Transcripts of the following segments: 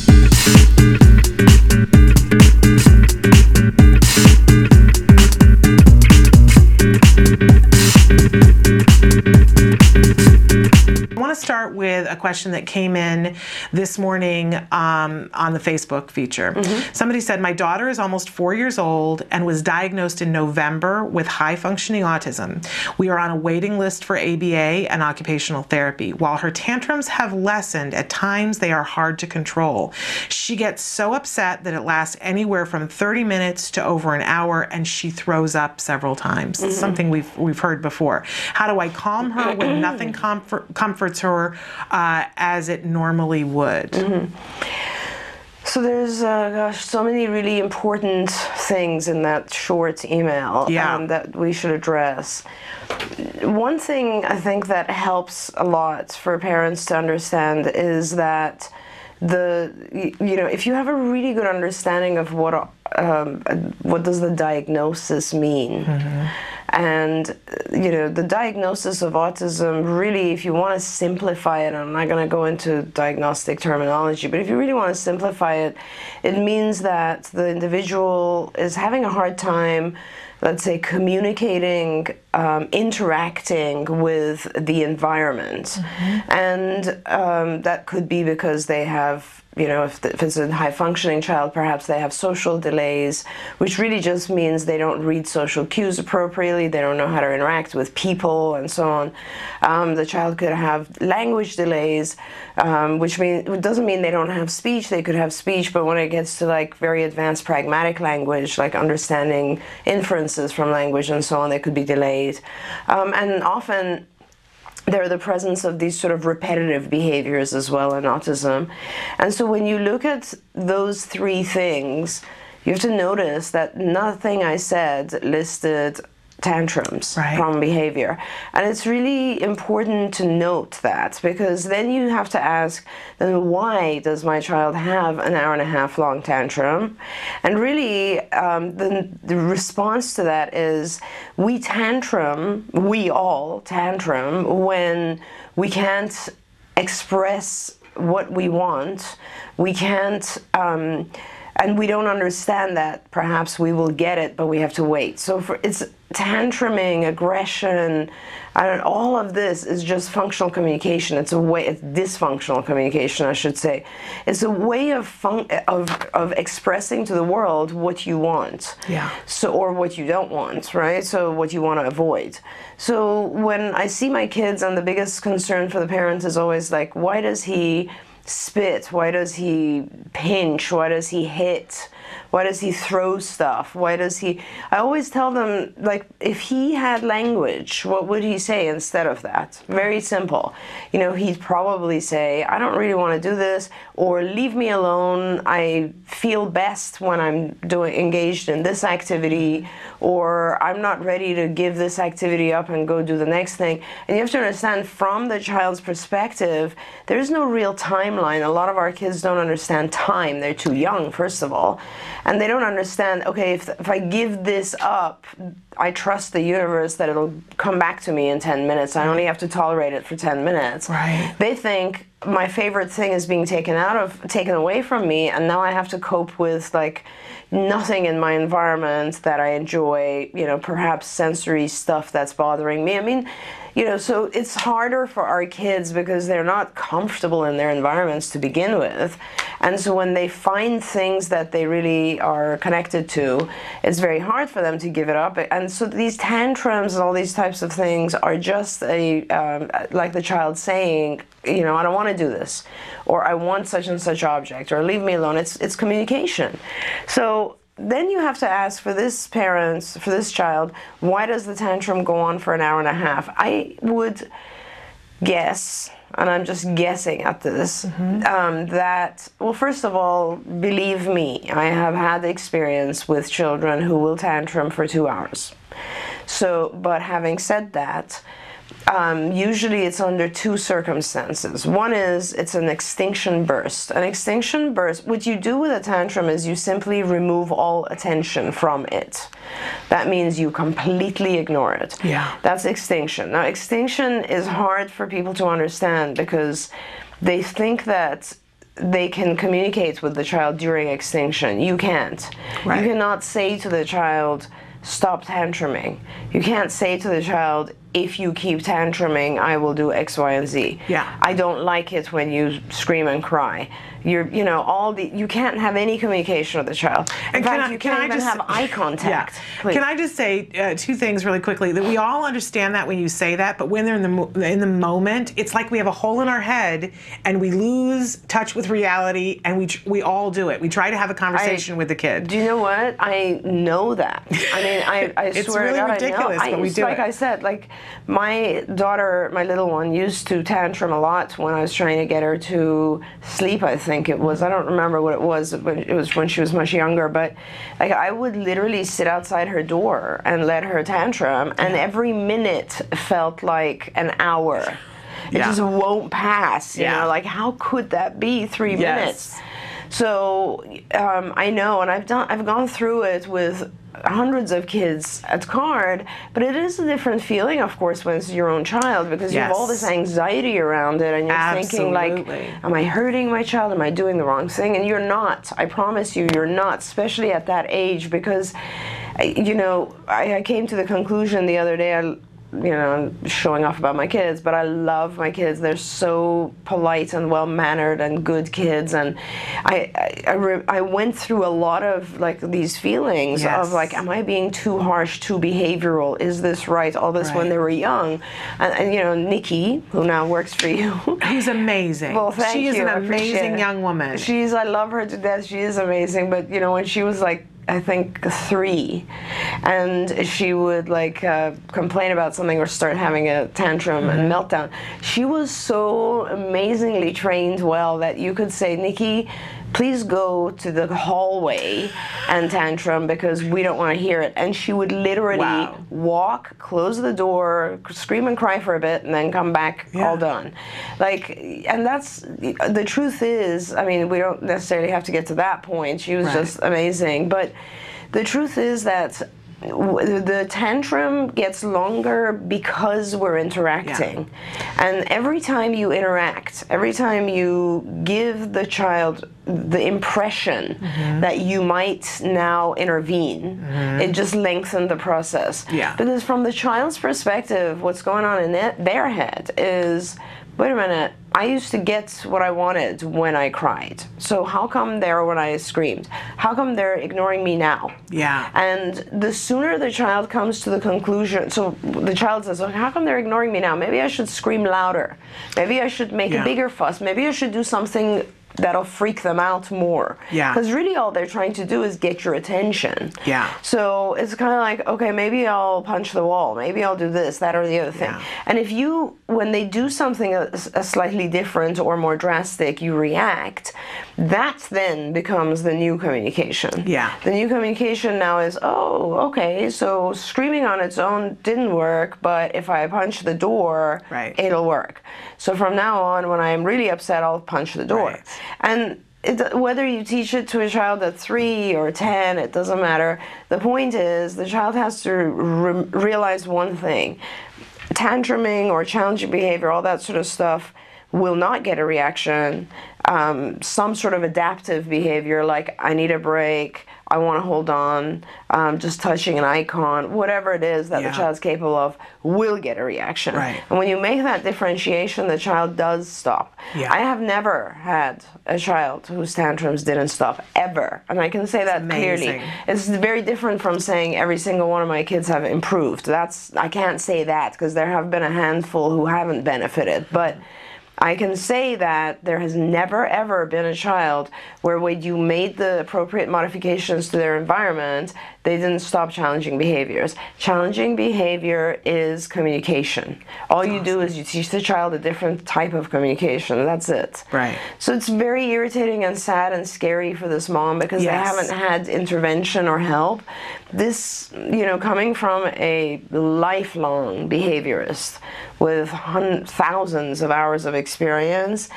start with a question that came in this morning um, on the Facebook feature. Mm-hmm. Somebody said, My daughter is almost four years old and was diagnosed in November with high functioning autism. We are on a waiting list for ABA and occupational therapy. While her tantrums have lessened, at times they are hard to control. She gets so upset that it lasts anywhere from 30 minutes to over an hour and she throws up several times. Mm-hmm. Something we've, we've heard before. How do I calm her when nothing comfort, comforts her uh, as it normally would. Mm-hmm. So there's, uh, gosh, so many really important things in that short email yeah. um, that we should address. One thing I think that helps a lot for parents to understand is that the you know if you have a really good understanding of what um, what does the diagnosis mean. Mm-hmm and you know, the diagnosis of autism really, if you want to simplify it, I'm not going to go into diagnostic terminology, but if you really want to simplify it, it means that the individual is having a hard time let's say, communicating, um, interacting with the environment. Mm-hmm. And um, that could be because they have you know, if, if, it's a high functioning child, perhaps they have social delays, which really just means they don't read social cues appropriately, they don't know how to interact with people, and so on. Um, the child could have language delays, um, which mean, doesn't mean they don't have speech, they could have speech, but when it gets to like very advanced pragmatic language, like understanding inferences from language and so on, they could be delayed. Um, and often, there are the presence of these sort of repetitive behaviors as well in autism. And so when you look at those three things, you have to notice that nothing I said listed tantrums right. from behavior. And it's really important to note that because then you have to ask, then why does my child have an hour and a half long tantrum? And really, um, the, the response to that is we tantrum, we all tantrum when we can't express what we want, we can't. Um, and we don't understand that perhaps we will get it but we have to wait so for, it's tantruming, aggression, and all of this is just functional communication. It's a way, it's dysfunctional communication, I should say. It's a way of fun, of of expressing to the world what you want. Yeah. So or what you don't want, right? So what you want to avoid. So when I see my kids, and the biggest concern for the parents is always like, why does he spit? Why does he pinch? Why does he hit? Why does he throw stuff? Why does he? I always tell them, like, if he had language, what would he say instead of that? Very simple. You know, he'd probably say, I don't really want to do this, or leave me alone. I feel best when I'm doing engaged in this activity, or I'm not ready to give this activity up and go do the next thing. And you have to understand from the child's perspective, there's no real timeline. A lot of our kids don't understand time. They're too young, first of all and they don't understand okay if, if i give this up i trust the universe that it'll come back to me in 10 minutes. I only have to tolerate it for 10 minutes. Right. They think my favorite thing is being taken out of taken away from me and now i have to cope with like nothing in my environment that i enjoy you know perhaps sensory stuff that's bothering me. I mean you know so it's harder for our kids because they're not comfortable in their environments to begin with. And so when they find things that they really are connected to it's very hard for them to give it up. And so these tantrums and all these types of things are just a um, like the child saying you know i don't want to do this or i want such and such object or leave me alone. It's it's communication. So then you have to ask for this parents for this child why does the tantrum go on for an hour and a half i would guess and i'm just guessing at this mm-hmm. um, that well first of all believe me i have had experience with children who will tantrum for two hours so but having said that um, usually it's under two circumstances. One is it's an extinction burst. An extinction burst, what you do with a tantrum is you simply remove all attention from it. That means you completely ignore it. Yeah. That's extinction. Now, extinction is hard for people to understand because they think that they can communicate with the child during extinction. You can't. Right. You cannot say to the child, stop tantruming. You can't say to the child, if you keep tantruming, I will do X, Y, and Z. Yeah. I don't like it when you scream and cry. You're, you know, all the, you can't have any communication with the child. In And fact, can I- you can can't I even just- have eye contact. Yeah. Can I just say uh, two things really quickly? That we all understand that when you say that, but when they're in the mo- in the moment, it's like we have a hole in our head and we lose touch with reality, and we tr- we all do it. We try to have a conversation with the kid. Do you know what? I know that. I mean, I, I It's swear really to God, ridiculous, I know. but I, we do like it. I said, like my daughter, my little one, used to tantrum a lot when I was trying to get her to sleep. I think it was. I don't remember what it was. When it was when she was much younger, but like I would literally sit outside her door and let her tantrum, and every minute felt like an hour. It Yeah. just won't pass. You Yeah. know, like how could that be three Yes. minutes? So um, I know, and I've done, I've gone through it with hundreds of kids at CARD, but it is a different feeling, of course, when it's your own child because you have all this anxiety around it, and you're thinking like, "Am I hurting my child? Am I doing the wrong thing?" And you're not. I promise you, you're not, especially at that age, because, you know, I, I came to the conclusion the other day. I, you know, showing off about my kids, but I love my kids. They're so polite and well mannered and good kids. And I, I, I, re- I went through a lot of like these feelings Yes. of like, am I being too harsh, too behavioral? Is this right? All this when they were young. And, and you know, Nikki, who now works for you. Who's amazing. Well, thank she is you. an I appreciate amazing young woman. She's, I love her to death. She is amazing. But you know, when she was like, I think three, and she would like uh, complain about something or start having a tantrum and meltdown. She was so amazingly trained well that you could say, Nikki. Please go to the hallway and tantrum because we don't want to hear it. And she would literally Wow. walk, close the door, scream and cry for a bit, and then come back Yeah. all done. Like, and that's the truth is, I mean, we don't necessarily have to get to that point. She was Right. just amazing. But the truth is that the tantrum gets longer because we're interacting. And every time you interact, every time you give the child the impression Mm-hmm. that you might now intervene, it just lengthens the process. Yeah. Because from the child's perspective, what's going on in it, their head is wait a minute, I used to get what I wanted when I cried. So how come they're when I screamed? How come they're ignoring me now? Yeah. And the sooner the child comes to the conclusion, so the child says, "Oh, how come they're ignoring me now? Maybe I should scream louder. Maybe I should make Yeah. a bigger fuss. Maybe I should do something that'll freak them out more. Yeah. Because really all they're trying to do is get your attention. Yeah. So it's kind of like, okay, maybe I'll punch the wall. Maybe I'll do this, that, or the other thing. Yeah. And if you, when they do something a, a slightly different or more drastic, you react, that then becomes the new communication. Yeah. The new communication now is, oh, okay, so screaming on its own didn't work, but if I punch the door, Right. it'll work. So from now on, when I'm really upset, I'll punch the door. Right. And it, whether you teach it to a child at three or ten, it doesn't matter. The point is, the child has to re- realize one thing: tantruming or challenging behavior, all that sort of stuff, will not get a reaction. Um, some sort of adaptive behavior, like I need a break, I want to hold on, um, just touching an icon, whatever it is that Yeah. the child's capable of, will get a reaction. Right. And when you make that differentiation, the child does stop. Yeah. I have never had a child whose tantrums didn't stop ever, and I can say that clearly. It's very different from saying every single one of my kids have improved. That's I can't say that because there have been a handful who haven't benefited, but. I can say that there has never ever been a child where when you made the appropriate modifications to their environment, they didn't stop challenging behaviors. Challenging behavior is communication. All you do is you teach the child a different type of communication. That's it. Right. So it's very irritating and sad and scary for this mom because Yes. they haven't had intervention or help. This, you know, coming from a lifelong behaviorist with hun- thousands of hours of experience,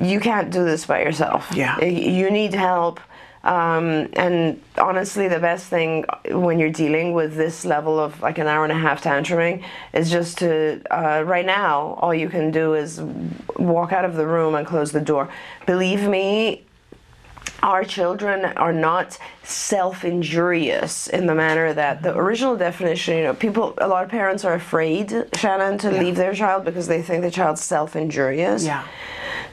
you can't do this by yourself. Yeah. You need help. Um, and honestly, the best thing when you're dealing with this level of like an hour and a half tantruming is just to, uh, right now, all you can do is walk out of the room and close the door. Believe me, our children are not self-injurious in the manner that the original definition you know people a lot of parents are afraid shannon to Yeah. leave their child because they think the child's self-injurious Yeah.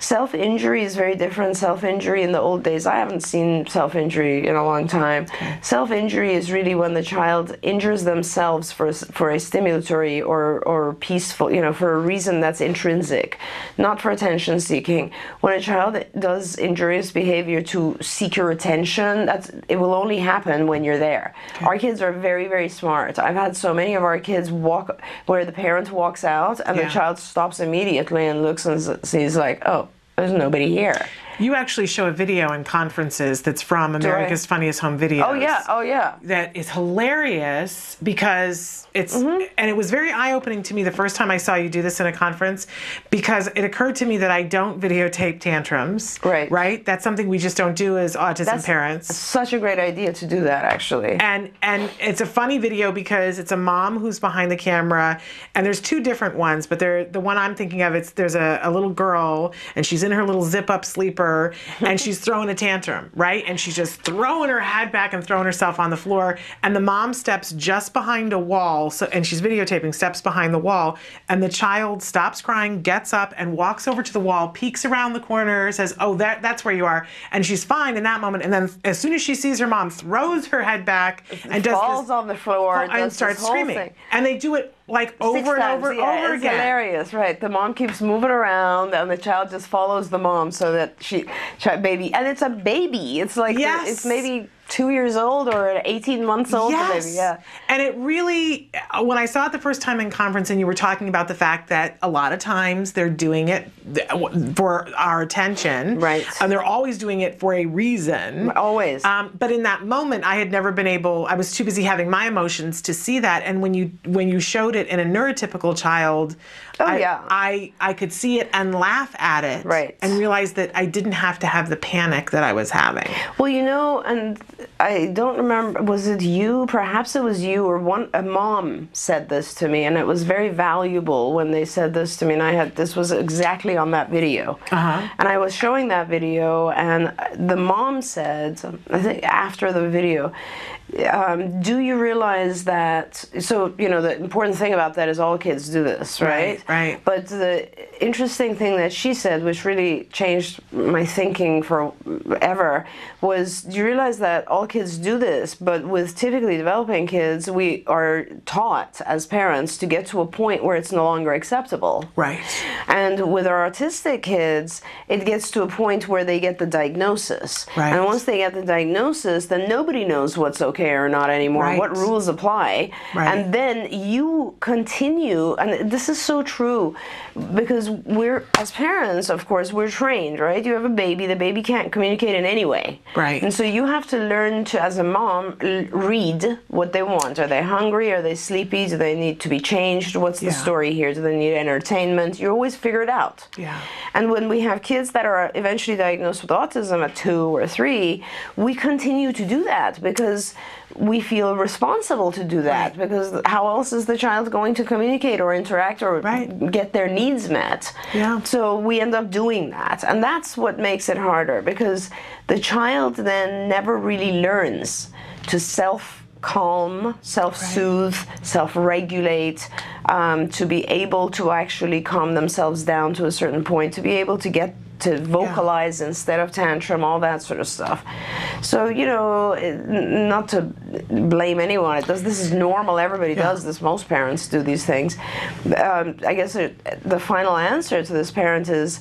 Self injury is very different. Self injury in the old days, I haven't seen self injury in a long time. Self injury is really when the child injures themselves for, for a stimulatory or, or peaceful, you know, for a reason that's intrinsic, not for attention seeking. When a child does injurious behavior to seek your attention, that's it will only happen when you're there. Our kids are very, very smart. I've had so many of our kids walk where the parent walks out and Yeah. the child stops immediately and looks and sees like, oh, there's nobody here. You actually show a video in conferences that's from America's Funniest Home Videos. Oh yeah, oh yeah. that is hilarious because it's Mm-hmm. and it was very eye-opening to me the first time I saw you do this in a conference because it occurred to me that I don't videotape tantrums. Right. Right? That's something we just don't do as autism That's parents. Such a great idea to do that, actually. And and it's a funny video because it's a mom who's behind the camera, and there's two different ones, but they're the one I'm thinking of. It's there's a, a little girl, and she's in her little zip up sleeper, and she's throwing a tantrum, right? And she's just throwing her head back and throwing herself on the floor, and the mom steps just behind a wall, so and she's videotaping, steps behind the wall, and the child stops crying, gets up, and walks over to the wall, peeks around the corner, says, "Oh, that that's where you are," and she's fine in that moment, and then as soon as she sees her mom, throws her head back and does falls on the floor and this starts screaming. thing. And they do it like over Six and times, over, yeah, over it's again. hilarious, right? The mom keeps moving around, and the child just follows the mom so that she, baby, and it's a baby. It's like Yes. it's maybe two years old or 18 months old, Yes. baby. Yeah. And it really, uh, when I saw it the first time in conference, and you were talking about the fact that a lot of times they're doing it for our attention, Right. And they're always doing it for a reason, Always. Um, but in that moment, I had never been able. I was too busy having my emotions to see that. And when you when you showed it in a neurotypical child, Oh, I, yeah. I I could see it and laugh at it, Right. And realize that I didn't have to have the panic that I was having. Well, you know, and I don't remember. Was it you? Perhaps it was you or one. A mom said this to me, and it was very valuable when they said this to me. And I had this was exactly on that video, Uh-huh. and I was showing that video, and the mom said, I think after the video. Um, do you realize that? So you know the important thing about that is all kids do this, right? Right, right. But the interesting thing that she said, which really changed my thinking forever, was do you realize that all kids do this, but with typically developing kids, we are taught as parents to get to a point where it's no longer acceptable. Right. And with our autistic kids, it gets to a point where they get the diagnosis. Right. And once they get the diagnosis, then nobody knows what's okay or not anymore, Right. what rules apply. Right. And then you continue, and this is so true because we're, as parents, of course, we're trained, right? You have a baby, the baby can't communicate in any way. Right. And so you have to learn to, as a mom, l- read what they want. Are they hungry? Are they sleepy? Do they need to be changed? What's the Yeah. story here? Do they need entertainment? You always figure it out. Yeah. And when we have kids that are eventually diagnosed with autism at two or three, we continue to do that because we feel responsible to do that Right. because how else is the child going to communicate or interact or Right. get their needs met? Yeah. So we end up doing that. And that's what makes it harder because the child then never really learns to self calm, self soothe, self regulate, um, to be able to actually calm themselves down to a certain point, to be able to get to vocalize instead of tantrum, all that sort of stuff. So you know, not to blame anyone. It does. This is normal. Everybody does this. Most parents do these things. Um, I guess it, the final answer to this parent is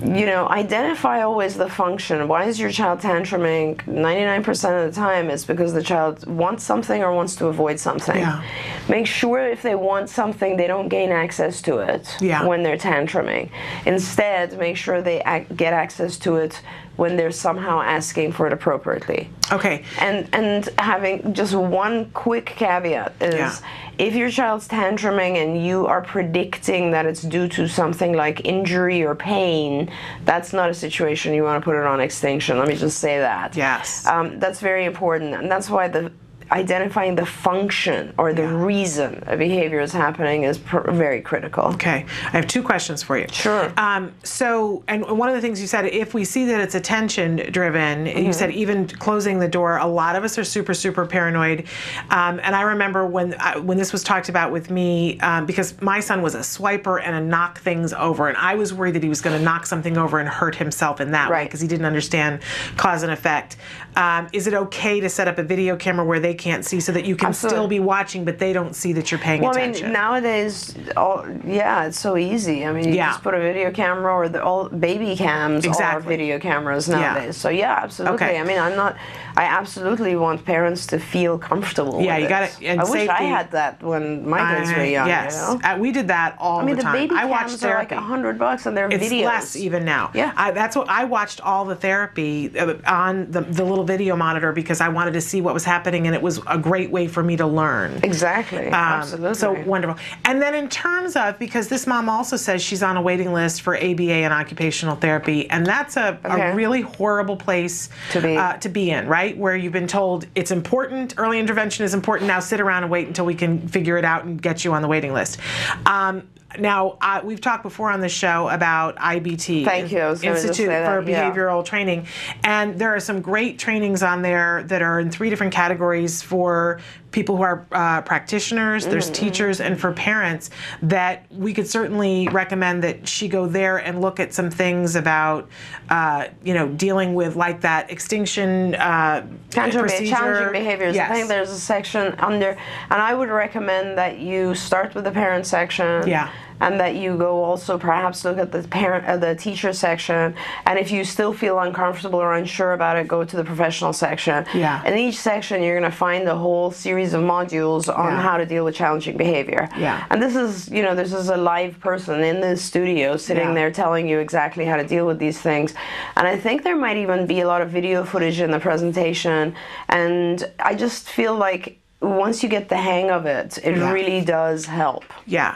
Mm-hmm. you know, identify always the function. Why is your child tantruming? 99% of the time, it's because the child wants something or wants to avoid something. Yeah. Make sure if they want something, they don't gain access to it Yeah. when they're tantruming. Instead, make sure they ac- get access to it when they're somehow asking for it appropriately. Okay. And and having just one quick caveat is Yeah. if your child's tantruming and you are predicting that it's due to something like injury or pain, that's not a situation you want to put it on extinction. Let me just say that. Yes. Um, that's very important, and that's why the identifying the function or the reason a behavior is happening is pr- very critical. Okay, I have two questions for you. Sure. Um, so, and one of the things you said, if we see that it's attention driven, Mm-hmm. you said even closing the door. A lot of us are super, super paranoid. Um, and I remember when I, when this was talked about with me, um, because my son was a swiper and a knock things over, and I was worried that he was going to knock something over and hurt himself in that way Right. because he didn't understand cause and effect. Um, is it okay to set up a video camera where they can't see so that you can still be watching, but they don't see that you're paying attention. Well, I mean, nowadays, all, yeah, it's so easy. I mean, you Yeah. just put a video camera or the all baby cams all are video cameras nowadays. So yeah, absolutely. Okay. I mean, I'm not. I absolutely want parents to feel comfortable. Yeah, you got it. and I wish I had that when my kids were young. Yes, You know? Uh, we did that all I mean, the the baby I watched cams are like a hundred bucks, and they're it's videos. less even now. Yeah. I, that's what I watched all the therapy uh, on the, the little video monitor because I wanted to see what was happening, and it was a great way for me to learn. Exactly. Um, absolutely. So wonderful. And then in terms of because this mom also says she's on a waiting list for ABA and occupational therapy, and that's a, Okay. a really horrible place To be. Uh, to be in, right? Where you've been told it's important, early intervention is important. Now sit around and wait until we can figure it out and get you on the waiting list. Um, now uh, we've talked before on the show about IBT, Thank you. Institute for that, yeah. Behavioral Training, and there are some great trainings on there that are in three different categories for people who are uh, practitioners, there's Mm-hmm. teachers, and for parents that we could certainly recommend that she go there and look at some things about, uh, you know, dealing with like that extinction uh, Challenging, procedure. challenging behaviors. Yes. I think there's a section under, and I would recommend that you start with the parent section. Yeah. And that you go also perhaps look at the parent, uh, the teacher section, and if you still feel uncomfortable or unsure about it, go to the professional section. Yeah. In each section, you're going to find a whole series of modules on Yeah. how to deal with challenging behavior. Yeah. And this is, you know, this is a live person in the studio sitting Yeah. there telling you exactly how to deal with these things. And I think there might even be a lot of video footage in the presentation. And I just feel like once you get the hang of it, it Yeah. really does help. Yeah.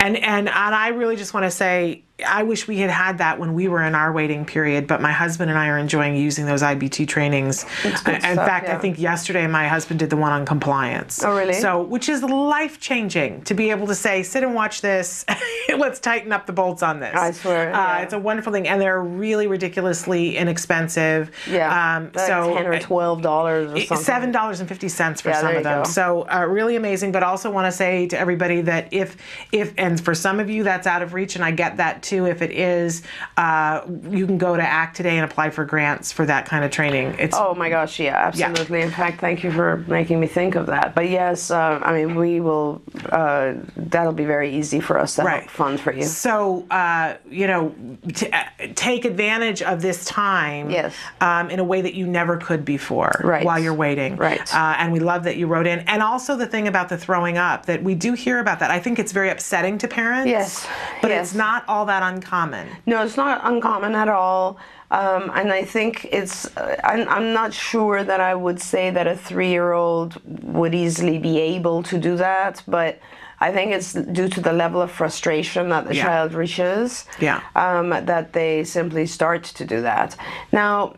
And, and and I really just want to say I wish we had had that when we were in our waiting period, but my husband and I are enjoying using those IBT trainings. In stuff, fact, I think yesterday my husband did the one on compliance. Oh, really? So, which is life changing to be able to say, sit and watch this. Let's tighten up the bolts on this. I swear, Uh, yeah. It's a wonderful thing, and they're really ridiculously inexpensive. Yeah. Um, like so 10 or 12 dollars or something. Seven dollars and fifty cents for Yeah, some of them. go. So uh, really amazing. But also want to say to everybody that if if and for some of you that's out of reach, and I get that too. If it is, uh, you can go to Act Today and apply for grants for that kind of training. It's Oh my gosh, yeah, absolutely. In fact, thank you for making me think of that. But yes, uh, I mean, we will, uh, that'll be very easy for us to Right. fund for you. So, uh, you know, t- uh, take advantage of this time Yes. um, in a way that you never could before Right. while you're waiting. Right. Uh, and we love that you wrote in. And also the thing about the throwing up, that we do hear about that. I think it's very upsetting to parents. Yes. But Yes. it's not all that uncommon. No, it's not uncommon at all. Um, and I think it's, uh, I'm, I'm not sure that I would say that a three year old would easily be able to do that, but I think it's due to the level of frustration that the Yeah. child reaches Yeah. um, that they simply start to do that. Now,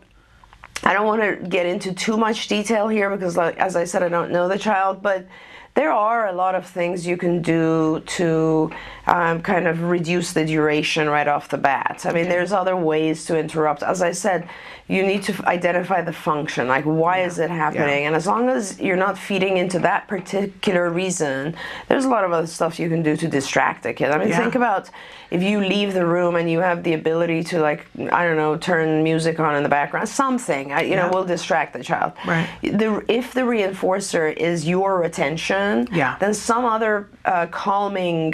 I don't want to get into too much detail here because, like, as I said, I don't know the child, but there are a lot of things you can do to um, kind of reduce the duration right off the bat. I mean, there's other ways to interrupt. As I said, you need to f- identify the function, like why is it happening? And as long as you're not feeding into that particular reason, there's a lot of other stuff you can do to distract the kid. I mean, Yeah. think about if you leave the room and you have the ability to, like, I don't know, turn music on in the background, something, I- you know, will distract the child. Right. The, if the reinforcer is your attention, Yeah. then some other uh, calming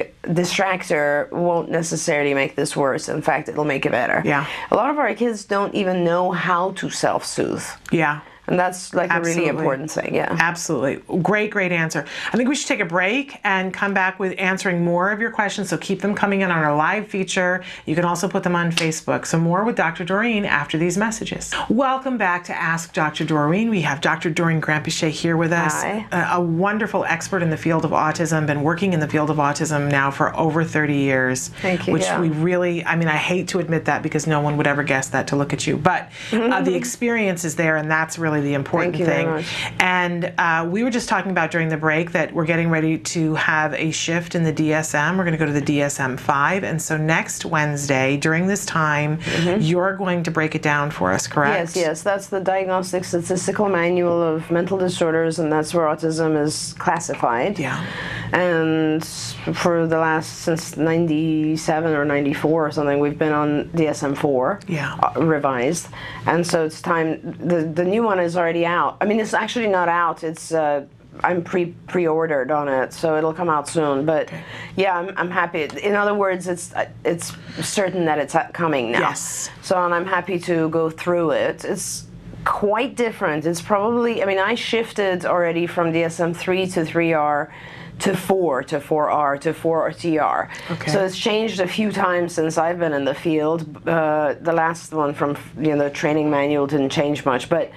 won't necessarily make this worse. In fact, it'll make it better. Yeah. A lot of our kids don't even know how to self soothe. Yeah. And that's like a really important thing. Yeah. Absolutely. Great, great answer. I think we should take a break and come back with answering more of your questions. So keep them coming in on our live feature. You can also put them on Facebook. So more with Dr. Doreen after these messages. Welcome back to Ask Dr. Doreen. We have Dr. Doreen Granpeesheh here with us. Hi. A, a wonderful expert in the field of autism, been working in the field of autism now for over 30 years. Thank you, Which yeah. we really, I mean, I hate to admit that because no one would ever guess that to look at you. But uh, the experience is there, and that's really the important Thank you very thing. much. And uh, we were just talking about during the break that we're getting ready to have a shift in the DSM. We're going to go to the DSM 5. And so next Wednesday, during this time, you're going to break it down for us, correct? Mm-hmm. Yes, yes, that's the Diagnostic Statistical Manual of Mental Disorders, and that's where autism is classified. Yeah. And for the last since '97 or '94 or something, we've been on DSM-4, Yeah. uh, revised, and so it's time. the The new one is already out. I mean, it's actually not out. It's uh, I'm pre pre-ordered on it, so it'll come out soon. But yeah, I'm, I'm happy. In other words, it's uh, it's certain that it's coming now. Yes. So and I'm happy to go through it. It's quite different. It's probably I mean I shifted already from DSM three to three R to four to four R to four TR. Okay. So it's changed a few times since I've been in the field. Uh, the last one from you know the training manual didn't change much, but.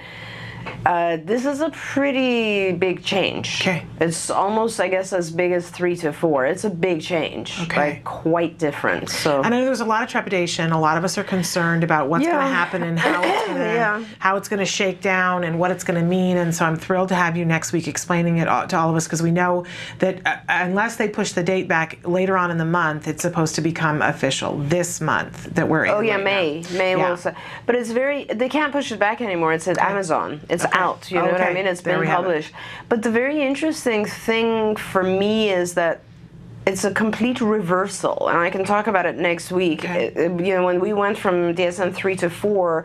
Uh, this is a pretty big change. Okay. It's almost, I guess, as big as three to four. It's a big change. Okay. Like quite different. So. I know there's a lot of trepidation. A lot of us are concerned about what's going to happen and how it's going to Yeah. how it's going to shake down and what it's going to mean. And so I'm thrilled to have you next week explaining it all, to all of us because we know that uh, unless they push the date back later on in the month, it's supposed to become official this month that we're in. Oh yeah, right May. now. May Yeah. will but it's very. They can't push it back anymore. It's at Amazon. It's Okay. out. You know what I mean? It's There been have it. published. But the very interesting thing for me is that it's a complete reversal, and I can talk about it next week. Okay. It- you know, when we went from DSM three to four,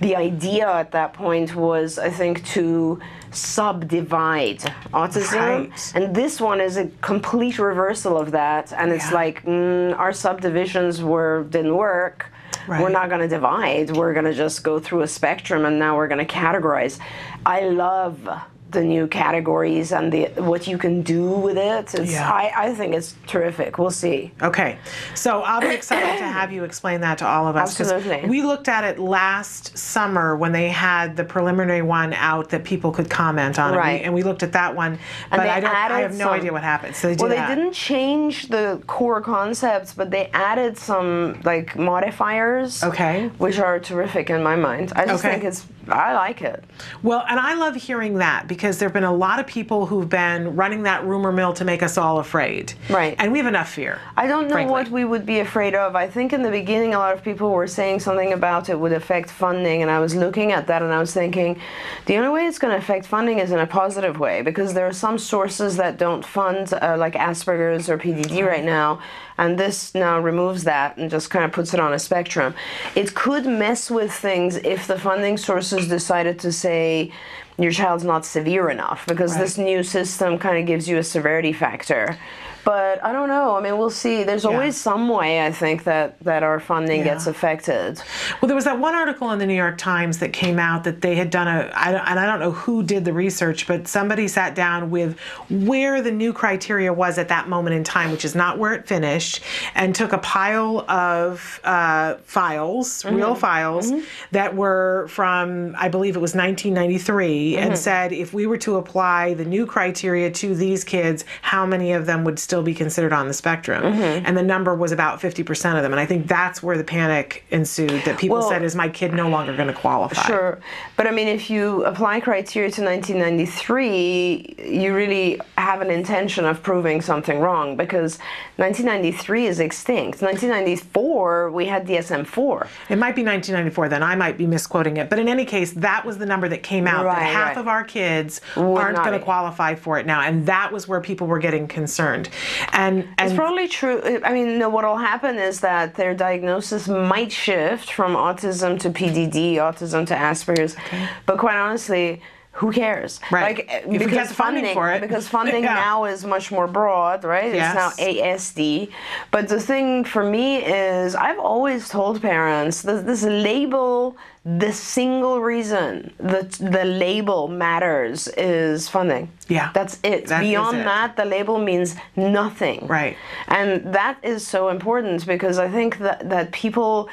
the idea at that point was, I think, to subdivide autism, Right. and this one is a complete reversal of that. And it's Yeah. like mm, our subdivisions were didn't work. We're not going to divide. We're going to just go through a spectrum, and now we're going to categorize. I love the new categories and the what you can do with it. It's, Yeah. I, I think it's terrific. We'll see. Okay, so I'll be excited to have you explain that to all of us. Absolutely. We looked at it last summer when they had the preliminary one out that people could comment on, it. Right. We, and we looked at that one, And but they I don't. I have no some- idea what happened. So they did Well, they that. didn't change the core concepts, but they added some like modifiers. Okay. Which are terrific in my mind. I just Okay. think it's. I like it. Well, and I love hearing that because there have been a lot of people who've been running that rumor mill to make us all afraid. Right. And we have enough fear. I don't know frankly. what we would be afraid of. I think in the beginning, a lot of people were saying something about it would affect funding, and I was looking at that and I was thinking, the only way it's going to affect funding is in a positive way because there are some sources that don't fund, uh, like Asperger's or PDD right now, and this now removes that and just kind of puts it on a spectrum. It could mess with things if the funding sources decided to say, your child's not severe enough because this new system kind of gives you a severity factor. But I don't know. I mean, we'll see. There's always some way I think that that our funding Yeah. gets affected. Well, there was that one article in the New York Times that came out that they had done a, I and I don't know who did the research, but somebody sat down with where the new criteria was at that moment in time, which is not where it finished, and took a pile of uh, files, mm-hmm. real files, mm-hmm. that were from, I believe it was 1993, and mm-hmm. said if we were to apply the new criteria to these kids, how many of them would still be considered on the spectrum? Mm-hmm. And the number was about 50% of them. And I think that's where the panic ensued that people Well- said, is my kid no longer going to qualify? Sure, but I mean, if you apply criteria to 1993, you really have an intention of proving something wrong because 1993 is extinct. 1994, we had DSM-4. It might be 1994 then. I might be misquoting it. But in any case, that was the number that came out that half right. of our kids Would aren't going to qualify for it now. And that was where people were getting concerned. And, and It's probably true. I mean, no, what will happen is that their diagnosis might shift from autism to PDD, autism to Asperger's. But quite honestly, who cares? Right. Like If eh, get the funding for it. because funding Yeah. now is much more broad, right? Yes. It's now ASD. But the thing for me is, I've always told parents that this label, the single reason that the label matters is funding. Yeah. That's it. That Beyond it. that, the label means nothing. Right. And that is so important because I think that, that people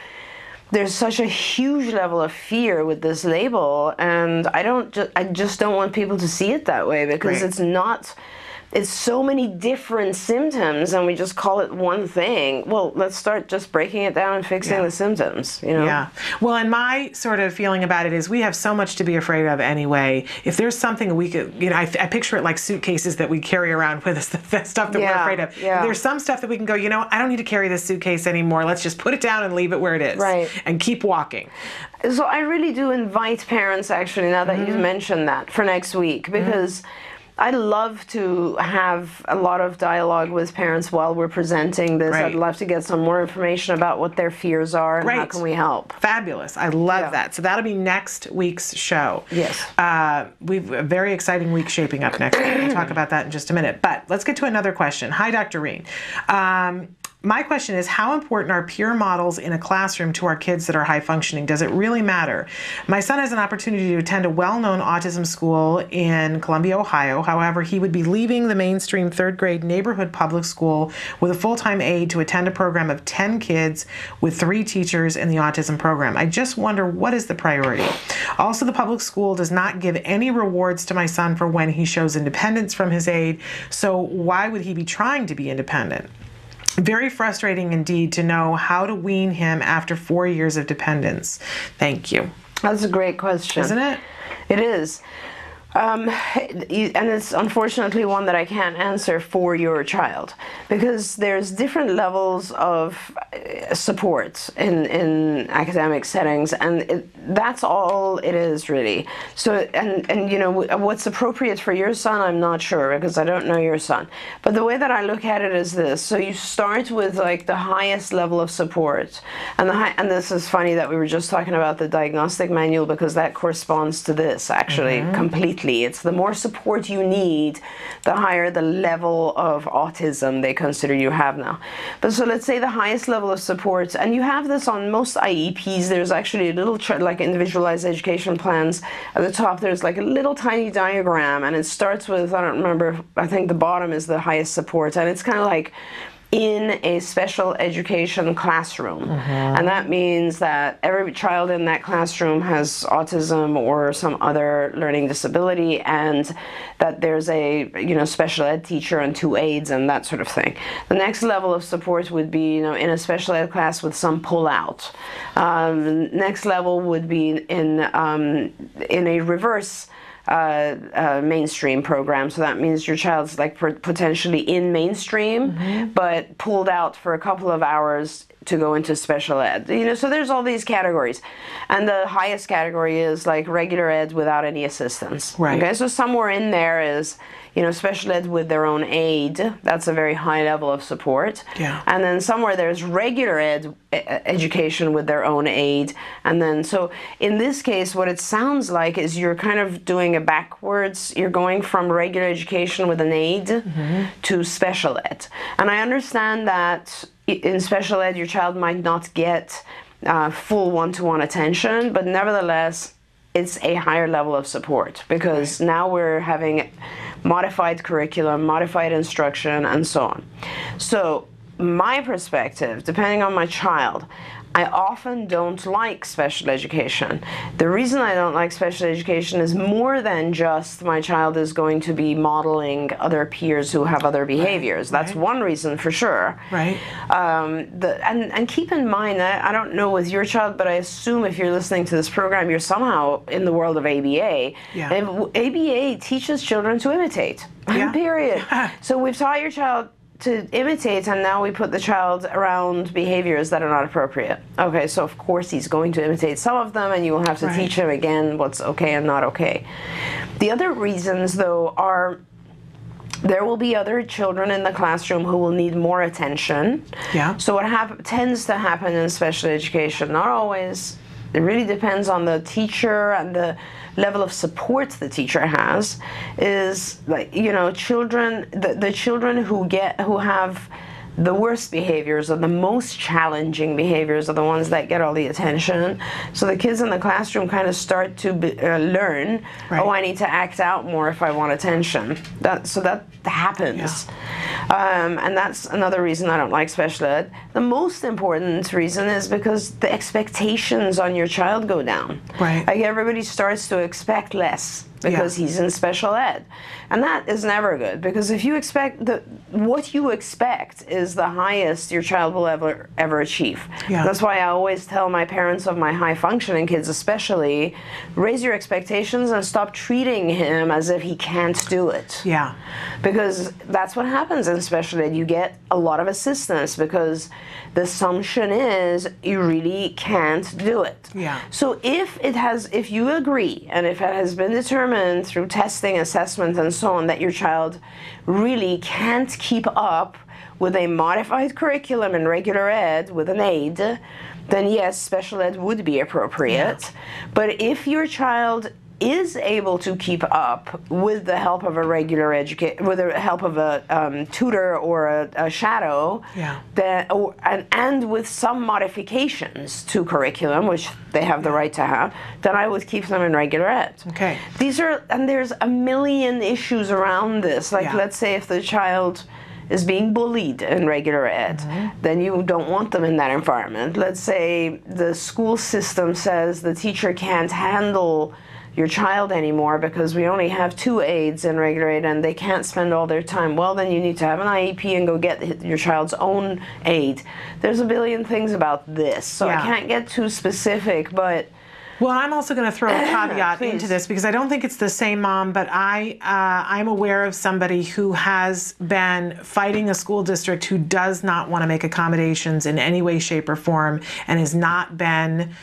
there's such a huge level of fear with this label and I don't ju- I just don't want people to see it that way because Right. it's not it's so many different symptoms and we just call it one thing. Well, let's start just breaking it down and fixing Yeah. the symptoms, you know. Yeah. Well, and my sort of feeling about it is we have so much to be afraid of anyway. If there's something we could, you know, I, I picture it like suitcases that we carry around with us, the stuff that we're afraid of. yeah. There's some stuff that we can go, you know, I don't need to carry this suitcase anymore. Let's just put it down and leave it where it is. Right. And keep walking. So I really do invite parents actually now that Mm-hmm. you've mentioned that for next week because I'd love to have a lot of dialogue with parents while we're presenting this. Right. I'd love to get some more information about what their fears are and how can we help. Fabulous. I love Yeah. that. So that'll be next week's show. Yes. Uh, we've a very exciting week shaping up next week. We'll talk about that in just a minute. But let's get to another question. Hi, Dr. Reen. Um, my question is how important are peer models in a classroom to our kids that are high functioning? Does it really matter? My son has an opportunity to attend a well known autism school in Columbus, Ohio. However, he would be leaving the mainstream third grade neighborhood public school with a full time aide to attend a program of 10 kids with three teachers in the autism program. I just wonder what is the priority? Also, the public school does not give any rewards to my son for when he shows independence from his aide, so why would he be trying to be independent? Very frustrating indeed to know how to wean him after four years of dependence. Thank you. That's a great question. Isn't it? It is. Um, and it's unfortunately one that I can't answer for your child because there's different levels of uh, support in, in academic settings, and it, that's all it is really. So, and, and you know, what's appropriate for your son, I'm not sure because I don't know your son. But the way that I look at it is this so you start with like the highest level of support, and, the high, and this is funny that we were just talking about the diagnostic manual because that corresponds to this actually completely. It's the more support you need, the higher the level of autism they consider you have now. But so let's say the highest level of support, and you have this on most IEPs. There's actually a little like individualized education plans. At the top, there's like a little tiny diagram, and it starts with I don't remember. I think the bottom is the highest support, and it's kind of like in a special education classroom. And that means that every child in that classroom has autism or some other learning disability and that there's a you know special ed teacher and two aides and that sort of thing. The next level of support would be you know in a special ed class with some pull out. Um, next level would be in um, in a reverse uh, uh, mainstream program. So that means your child's like potentially in mainstream, but pulled out for a couple of hours to go into special ed. You know, so there's all these categories, and the highest category is like regular ed without any assistance. Right. Okay, so somewhere in there is. You know, special ed with their own aid. That's a very high level of support. Yeah. And then somewhere there's regular ed education with their own aid. And then, so in this case, what it sounds like is you're kind of doing a backwards. You're going from regular education with an aid to special ed. And I understand that in special ed, your child might not get uh, full one to one attention, but nevertheless, it's a higher level of support because now we're having modified curriculum, modified instruction, and so on. So, my perspective, depending on my child, I often don't like special education. The reason I don't like special education is more than just my child is going to be modeling other peers who have other behaviors. That's right. one reason for sure. Right. Um, the, and, and keep in mind, I, I don't know with your child, but I assume if you're listening to this program, you're somehow in the world of ABA. Yeah. And ABA teaches children to imitate. Yeah. Period. so we've taught your child to imitate, and now we put the child around behaviors that are not appropriate. Okay, so of course he's going to imitate some of them, and you will have to Right. teach him again what's okay and not okay. The other reasons, though, are there will be other children in the classroom who will need more attention. Yeah. So what hap- tends to happen in special education, not always, it really depends on the teacher and the level of support the teacher has is like you know children the, the children who get who have the worst behaviors or the most challenging behaviors are the ones that get all the attention. So the kids in the classroom kind of start to be, uh, learn, Right. oh, I need to act out more if I want attention. That so that happens, um, and that's another reason I don't like special ed. The most important reason is because the expectations on your child go down. Right. Like everybody starts to expect less because Yeah. he's in special ed. And that is never good because if you expect the what you expect is the highest your child will ever ever achieve. Yeah. That's why I always tell my parents of my high functioning kids especially raise your expectations and stop treating him as if he can't do it. Yeah. Because that's what happens in special ed. You get a lot of assistance because the assumption is you really can't do it. Yeah. So if it has, if you agree, and if it has been determined through testing, assessment, and so that your child really can't keep up with a modified curriculum in regular ed with an aid, then yes, special ed would be appropriate. But if your child is able to keep up with the help of a regular educate with the help of a um, tutor or a, a shadow Yeah. that or, and, and with some modifications to curriculum which they have the right to have then i would keep them in regular ed Okay. these are and there's a million issues around this like Yeah. let's say if the child is being bullied in regular ed, Mm-hmm. then you don't want them in that environment. Let's say the school system says the teacher can't handle your child anymore because we only have two aides in regular ed and they can't spend all their time. Well, then you need to have an IEP and go get your child's own aide. There's a billion things about this, so Yeah. I can't get too specific, but Well, I'm also going to throw a caveat into this because I don't think it's the same mom, but I uh, I'm aware of somebody who has been fighting a school district who does not want to make accommodations in any way, shape, or form, and has not been.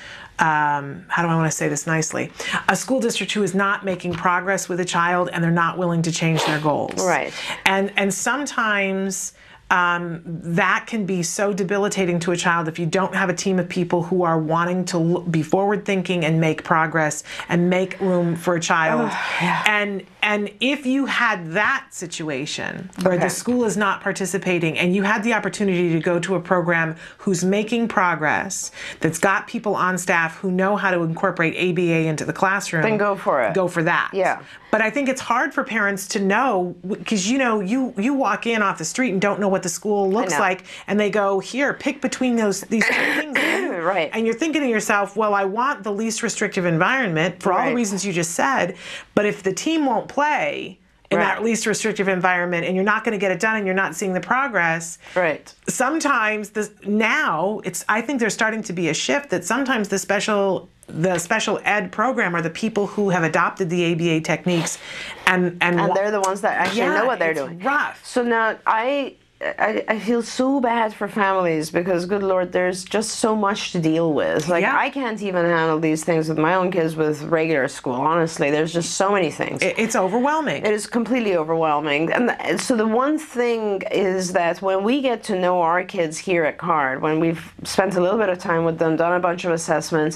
Um, how do I want to say this nicely? A school district who is not making progress with a child and they're not willing to change their goals. Right. And and sometimes um, that can be so debilitating to a child if you don't have a team of people who are wanting to be forward thinking and make progress and make room for a child. And and if you had that situation where Okay. the school is not participating and you had the opportunity to go to a program who's making progress, that's got people on staff who know how to incorporate ABA into the classroom, Then go for it. Go for that. Yeah. But I think it's hard for parents to know because you know you you walk in off the street and don't know what the school looks like, and they go here pick between those these two things. Right. And you're thinking to yourself, well, I want the least restrictive environment for all the reasons you just said, but if the team won't play in that least restrictive environment and you're not going to get it done and you're not seeing the progress, right. sometimes this now it's i think there's starting to be a shift that sometimes the special the special ed program are the people who have adopted the aba techniques and and, and they're the ones that actually Yeah, know what they're doing. rough. So now I, I I feel so bad for families because good lord, there's just so much to deal with. Like Yeah. I can't even handle these things with my own kids with regular school. Honestly, there's just so many things. it- it's overwhelming It is completely overwhelming. And th- so the one thing is that when we get to know our kids here at CARD, when we've spent a little bit of time with them, done a bunch of assessments,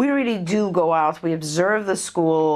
we really do go out, we observe the school,